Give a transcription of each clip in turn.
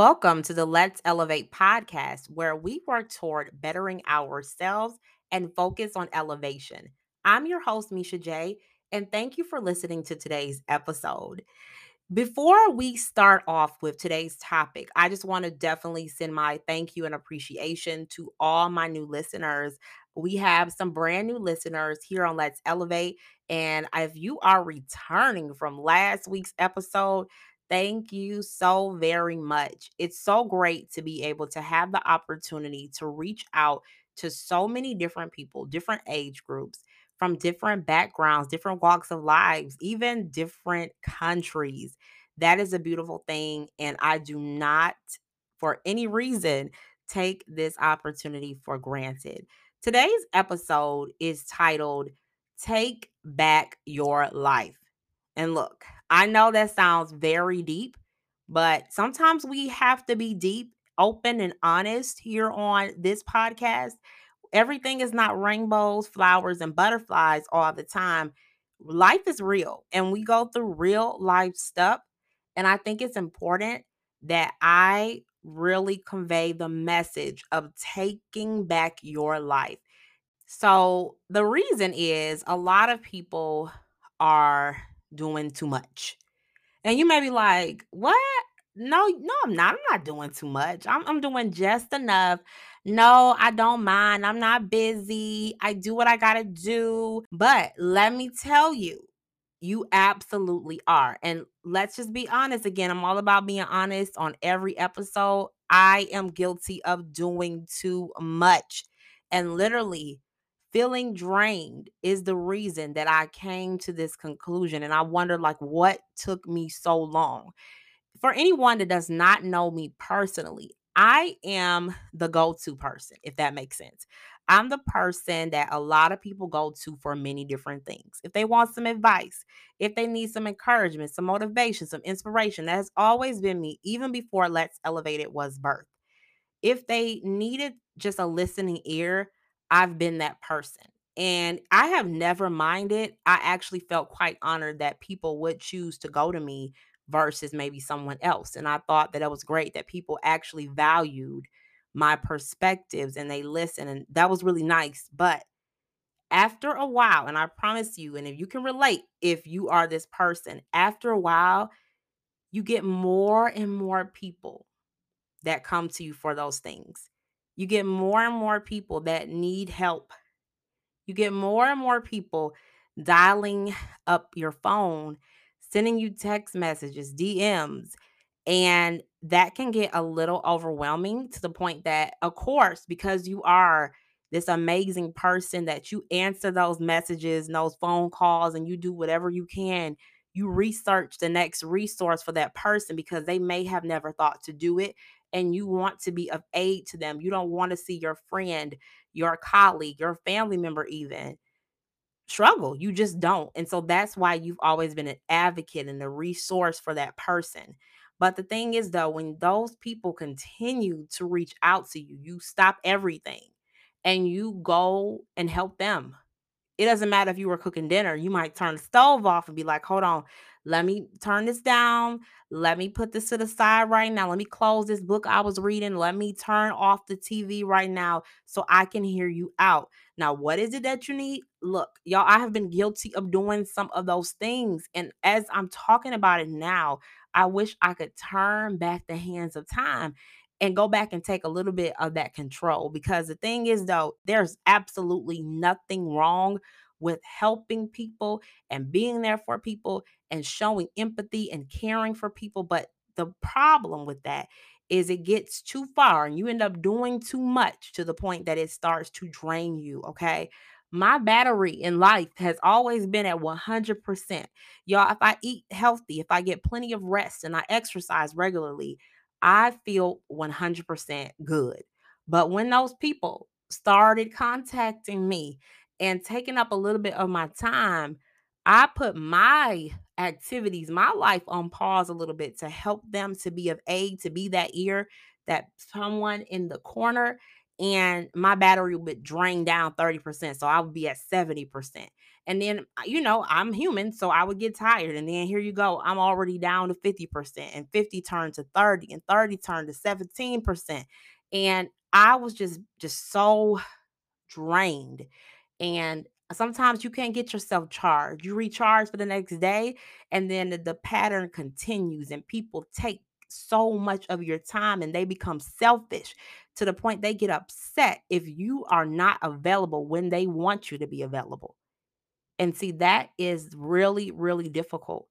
Welcome to the Let's Elevate podcast, where we work toward bettering ourselves and focus on elevation. I'm your host, Misha J, and thank you for listening to today's episode. Before we start off with today's topic, I just want to definitely send my thank you and appreciation to all my new listeners. We have some brand new listeners here on Let's Elevate. And if you are returning from last week's episode, thank you so very much. It's so great to be able to have the opportunity to reach out to so many different people, different age groups from different backgrounds, different walks of lives, even different countries. That is a beautiful thing. And I do not, for any reason, take this opportunity for granted. Today's episode is titled Take Back Your Life. And look, I know that sounds very deep, but sometimes we have to be deep, open, and honest here on this podcast everything is not rainbows, flowers, and butterflies all the time. Life is real and we go through real life stuff. And I think it's important that I really convey the message of taking back your life. So, the reason is a lot of people are doing too much. And you may be like, what? No, no, I'm not. I'm not doing too much. I'm, I'm doing just enough. No, I don't mind. I'm not busy. I do what I got to do. But let me tell you, you absolutely are. And let's just be honest again. I'm all about being honest on every episode. I am guilty of doing too much. And literally, feeling drained is the reason that I came to this conclusion. And I wonder, like, what took me so long? For anyone that does not know me personally, I am the go to person, if that makes sense. I'm the person that a lot of people go to for many different things. If they want some advice, if they need some encouragement, some motivation, some inspiration, that has always been me, even before Let's Elevate It was birth. If they needed just a listening ear, I've been that person. And I have never minded. I actually felt quite honored that people would choose to go to me versus maybe someone else. And I thought that it was great that people actually valued my perspectives and they listened. And that was really nice. But after a while, and I promise you, and if you can relate, if you are this person, after a while, you get more and more people that come to you for those things. You get more and more people that need help. You get more and more people dialing up your phone, sending you text messages, DMs, and that can get a little overwhelming to the point that, of course, because you are this amazing person that you answer those messages and those phone calls and you do whatever you can, you research the next resource for that person because they may have never thought to do it and you want to be of aid to them. You don't want to see your friend, your colleague, your family member even struggle. You just don't. And so that's why you've always been an advocate and a resource for that person. But the thing is, though, when those people continue to reach out to you, you stop everything and you go and help them. It doesn't matter if you were cooking dinner, you might turn the stove off and be like, hold on, let me turn this down. Let me put this to the side right now. Let me close this book I was reading. Let me turn off the TV right now so I can hear you out. Now, what is it that you need? Look, y'all, I have been guilty of doing some of those things. And as I'm talking about it now, I wish I could turn back the hands of time and go back and take a little bit of that control. Because the thing is, though, there's absolutely nothing wrong with helping people and being there for people and showing empathy and caring for people. But the problem with that is it gets too far and you end up doing too much to the point that it starts to drain you. Okay. My battery in life has always been at 100%. Y'all, if I eat healthy, if I get plenty of rest and I exercise regularly, I feel 100% good. But when those people started contacting me and taking up a little bit of my time, I put my activities, my life on pause a little bit to help them to be of aid, to be that ear, that someone in the corner. And my battery would drain down 30%. So I would be at 70%. And then, uh, you know, I'm human, so I would get tired. And then here you go, I'm already down to 50%, and 50 turned to 30, and 30 turned to 17%. And I was just just so drained. And sometimes you can't get yourself charged. You recharge for the next day, and then the, the pattern continues, and people take so much of your time and they become selfish to the point they get upset if you are not available when they want you to be available. And see, that is really, really difficult.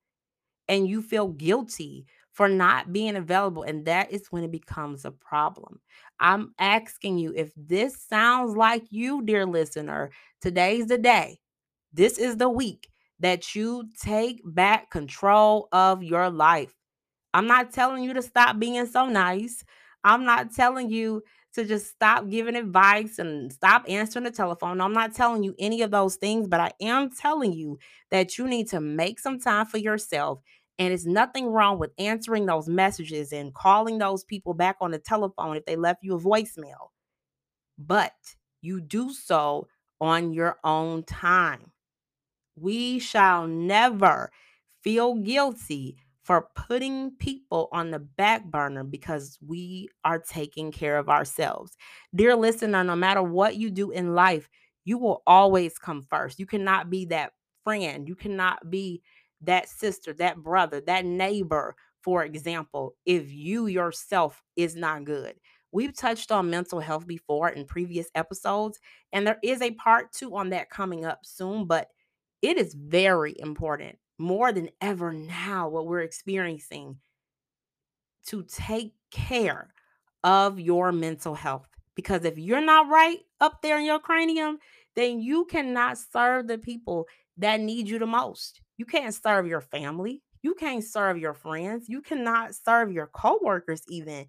And you feel guilty for not being available. And that is when it becomes a problem. I'm asking you if this sounds like you, dear listener, today's the day, this is the week that you take back control of your life. I'm not telling you to stop being so nice. I'm not telling you to just stop giving advice and stop answering the telephone. I'm not telling you any of those things, but I am telling you that you need to make some time for yourself. And it's nothing wrong with answering those messages and calling those people back on the telephone if they left you a voicemail. But you do so on your own time. We shall never feel guilty for putting people on the back burner because we are taking care of ourselves. Dear listener, no matter what you do in life, you will always come first. You cannot be that friend, you cannot be that sister, that brother, that neighbor, for example, if you yourself is not good. We've touched on mental health before in previous episodes, and there is a part two on that coming up soon, but it is very important more than ever now, what we're experiencing, to take care of your mental health. Because if you're not right up there in your cranium, then you cannot serve the people that need you the most. You can't serve your family. You can't serve your friends. You cannot serve your coworkers, even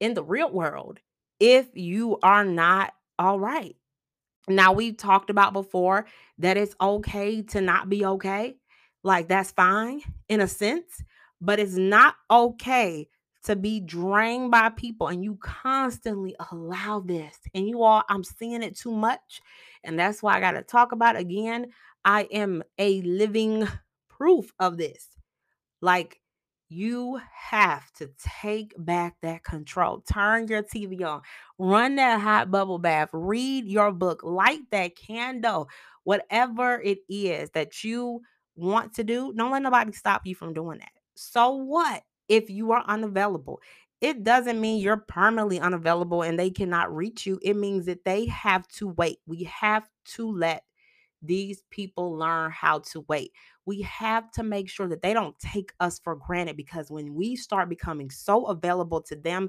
in the real world, if you are not all right. Now, we've talked about before that it's okay to not be okay. Like, that's fine in a sense, but it's not okay to be drained by people and you constantly allow this. And you all, I'm seeing it too much. And that's why I got to talk about again. I am a living proof of this. Like, you have to take back that control. Turn your TV on, run that hot bubble bath, read your book, light that candle, whatever it is that you want to do. Don't let nobody stop you from doing that. So what if you are unavailable? It doesn't mean you're permanently unavailable and they cannot reach you. It means that they have to wait. We have to let these people learn how to wait. We have to make sure that they don't take us for granted because when we start becoming so available to them,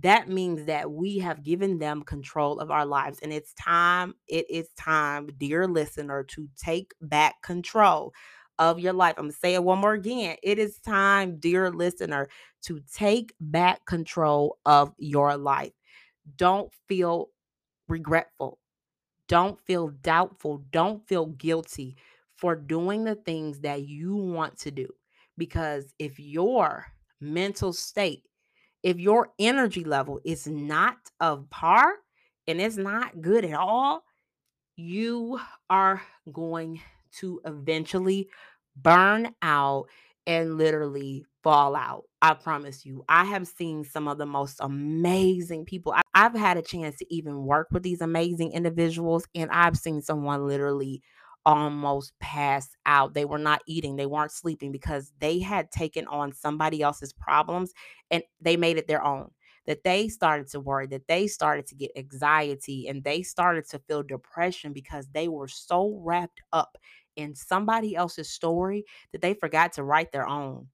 that means that we have given them control of our lives. And it's time, it is time, dear listener, to take back control of your life. I'm going to say it one more again. It is time, dear listener, to take back control of your life. Don't feel regretful. Don't feel doubtful. Don't feel guilty for doing the things that you want to do. Because if your mental state, if your energy level is not of par and it's not good at all, you are going to eventually burn out and literally fall out. I promise you. I have seen some of the most amazing people. I, have had a chance to even work with these amazing individuals, and I've seen someone literally almost pass out. They were not eating, they weren't sleeping because they had taken on somebody else's problems and they made it their own. That they started to worry, that they started to get anxiety, and they started to feel depression because they were so wrapped up in somebody else's story that they forgot to write their own.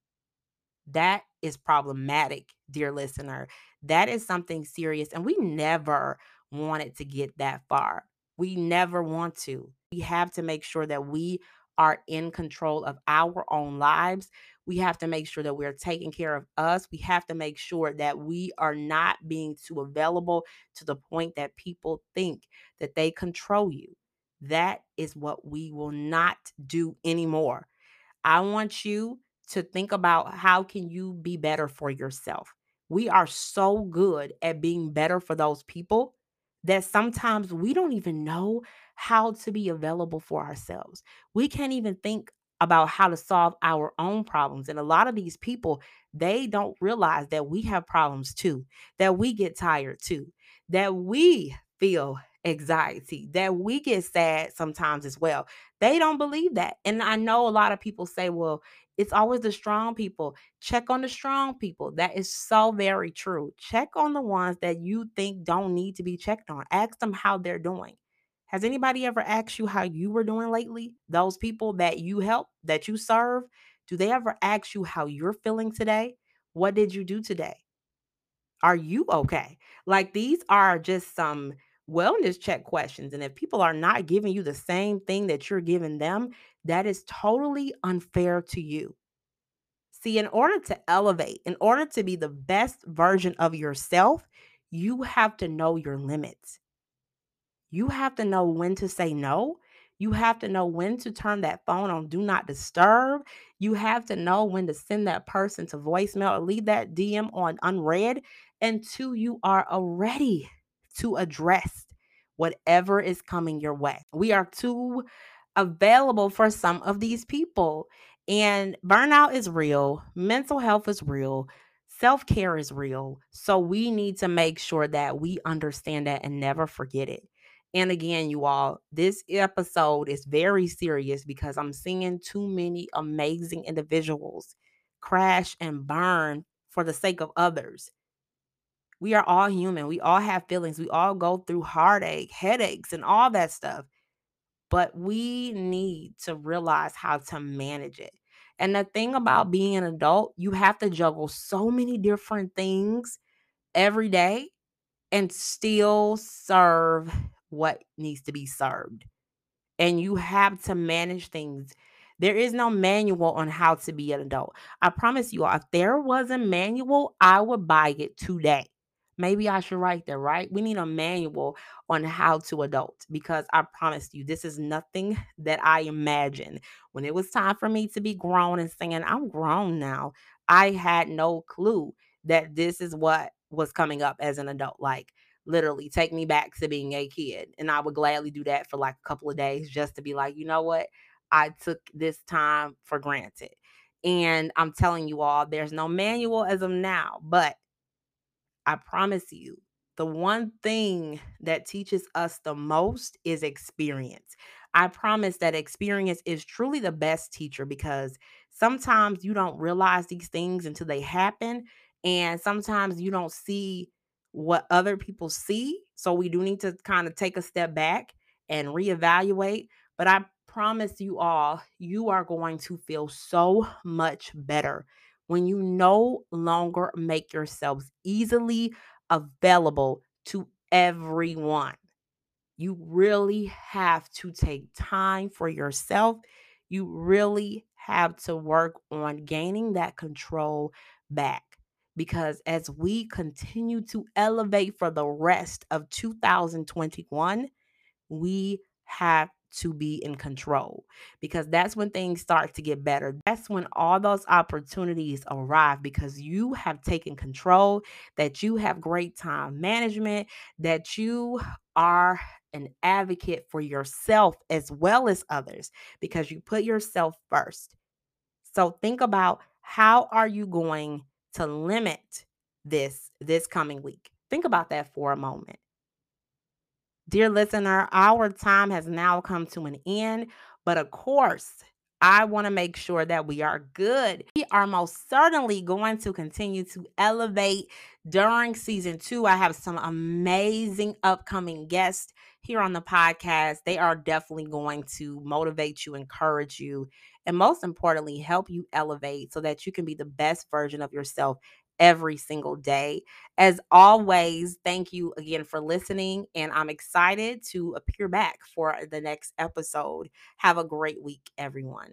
That is problematic, dear listener. That is something serious. And we never wanted to get that far. We never want to. We have to make sure that we are in control of our own lives. We have to make sure that we're taking care of us. We have to make sure that we are not being too available to the point that people think that they control you. That is what we will not do anymore. I want you to think about how can you be better for yourself. We are so good at being better for those people that sometimes we don't even know how to be available for ourselves. We can't even think about how to solve our own problems. And a lot of these people, they don't realize that we have problems too, that we get tired too, that we feel anxiety, that we get sad sometimes as well. They don't believe that. And I know a lot of people say, well, it's always the strong people. Check on the strong people. That is so very true. Check on the ones that you think don't need to be checked on. Ask them how they're doing. Has anybody ever asked you how you were doing lately? Those people that you help, that you serve, do they ever ask you how you're feeling today? What did you do today? Are you okay? Like these are just some wellness check questions. And if people are not giving you the same thing that you're giving them, that is totally unfair to you. See, in order to elevate, in order to be the best version of yourself, you have to know your limits. You have to know when to say no. You have to know when to turn that phone on do not disturb. You have to know when to send that person to voicemail or leave that DM on unread until you are ready to address whatever is coming your way. We are too available for some of these people. And burnout is real, mental health is real, self care is real. So we need to make sure that we understand that and never forget it. And again, you all, this episode is very serious because I'm seeing too many amazing individuals crash and burn for the sake of others. We are all human. We all have feelings. We all go through heartache, headaches, and all that stuff. But we need to realize how to manage it. And the thing about being an adult, you have to juggle so many different things every day and still serve what needs to be served. And you have to manage things. There is no manual on how to be an adult. I promise you, all, if there was a manual, I would buy it today. Maybe I should write that, right? We need a manual on how to adult because I promise you, this is nothing that I imagined. When it was time for me to be grown and saying, I'm grown now, I had no clue that this is what was coming up as an adult. Like, literally take me back to being a kid. And I would gladly do that for like a couple of days just to be like, you know what? I took this time for granted. And I'm telling you all, there's no manual as of now, but I promise you, the one thing that teaches us the most is experience. I promise that experience is truly the best teacher because sometimes you don't realize these things until they happen. And sometimes you don't see what other people see. So we do need to kind of take a step back and reevaluate. But I promise you all, you are going to feel so much better when you no longer make yourselves easily available to everyone. You really have to take time for yourself. You really have to work on gaining that control back because as we continue to elevate for the rest of 2021, we have to be in control because that's when things start to get better. That's when all those opportunities arrive because you have taken control, that you have great time management, that you are an advocate for yourself as well as others because you put yourself first. So think about how are you going to limit this this coming week. Think about that for a moment. Dear listener, our time has now come to an end, but of course, I want to make sure that we are good. We are most certainly going to continue to elevate during season two. I have some amazing upcoming guests here on the podcast. They are definitely going to motivate you, encourage you, and most importantly, help you elevate so that you can be the best version of yourself every single day. As always, thank you again for listening, and I'm excited to appear back for uh, the next episode. Have a great week, everyone.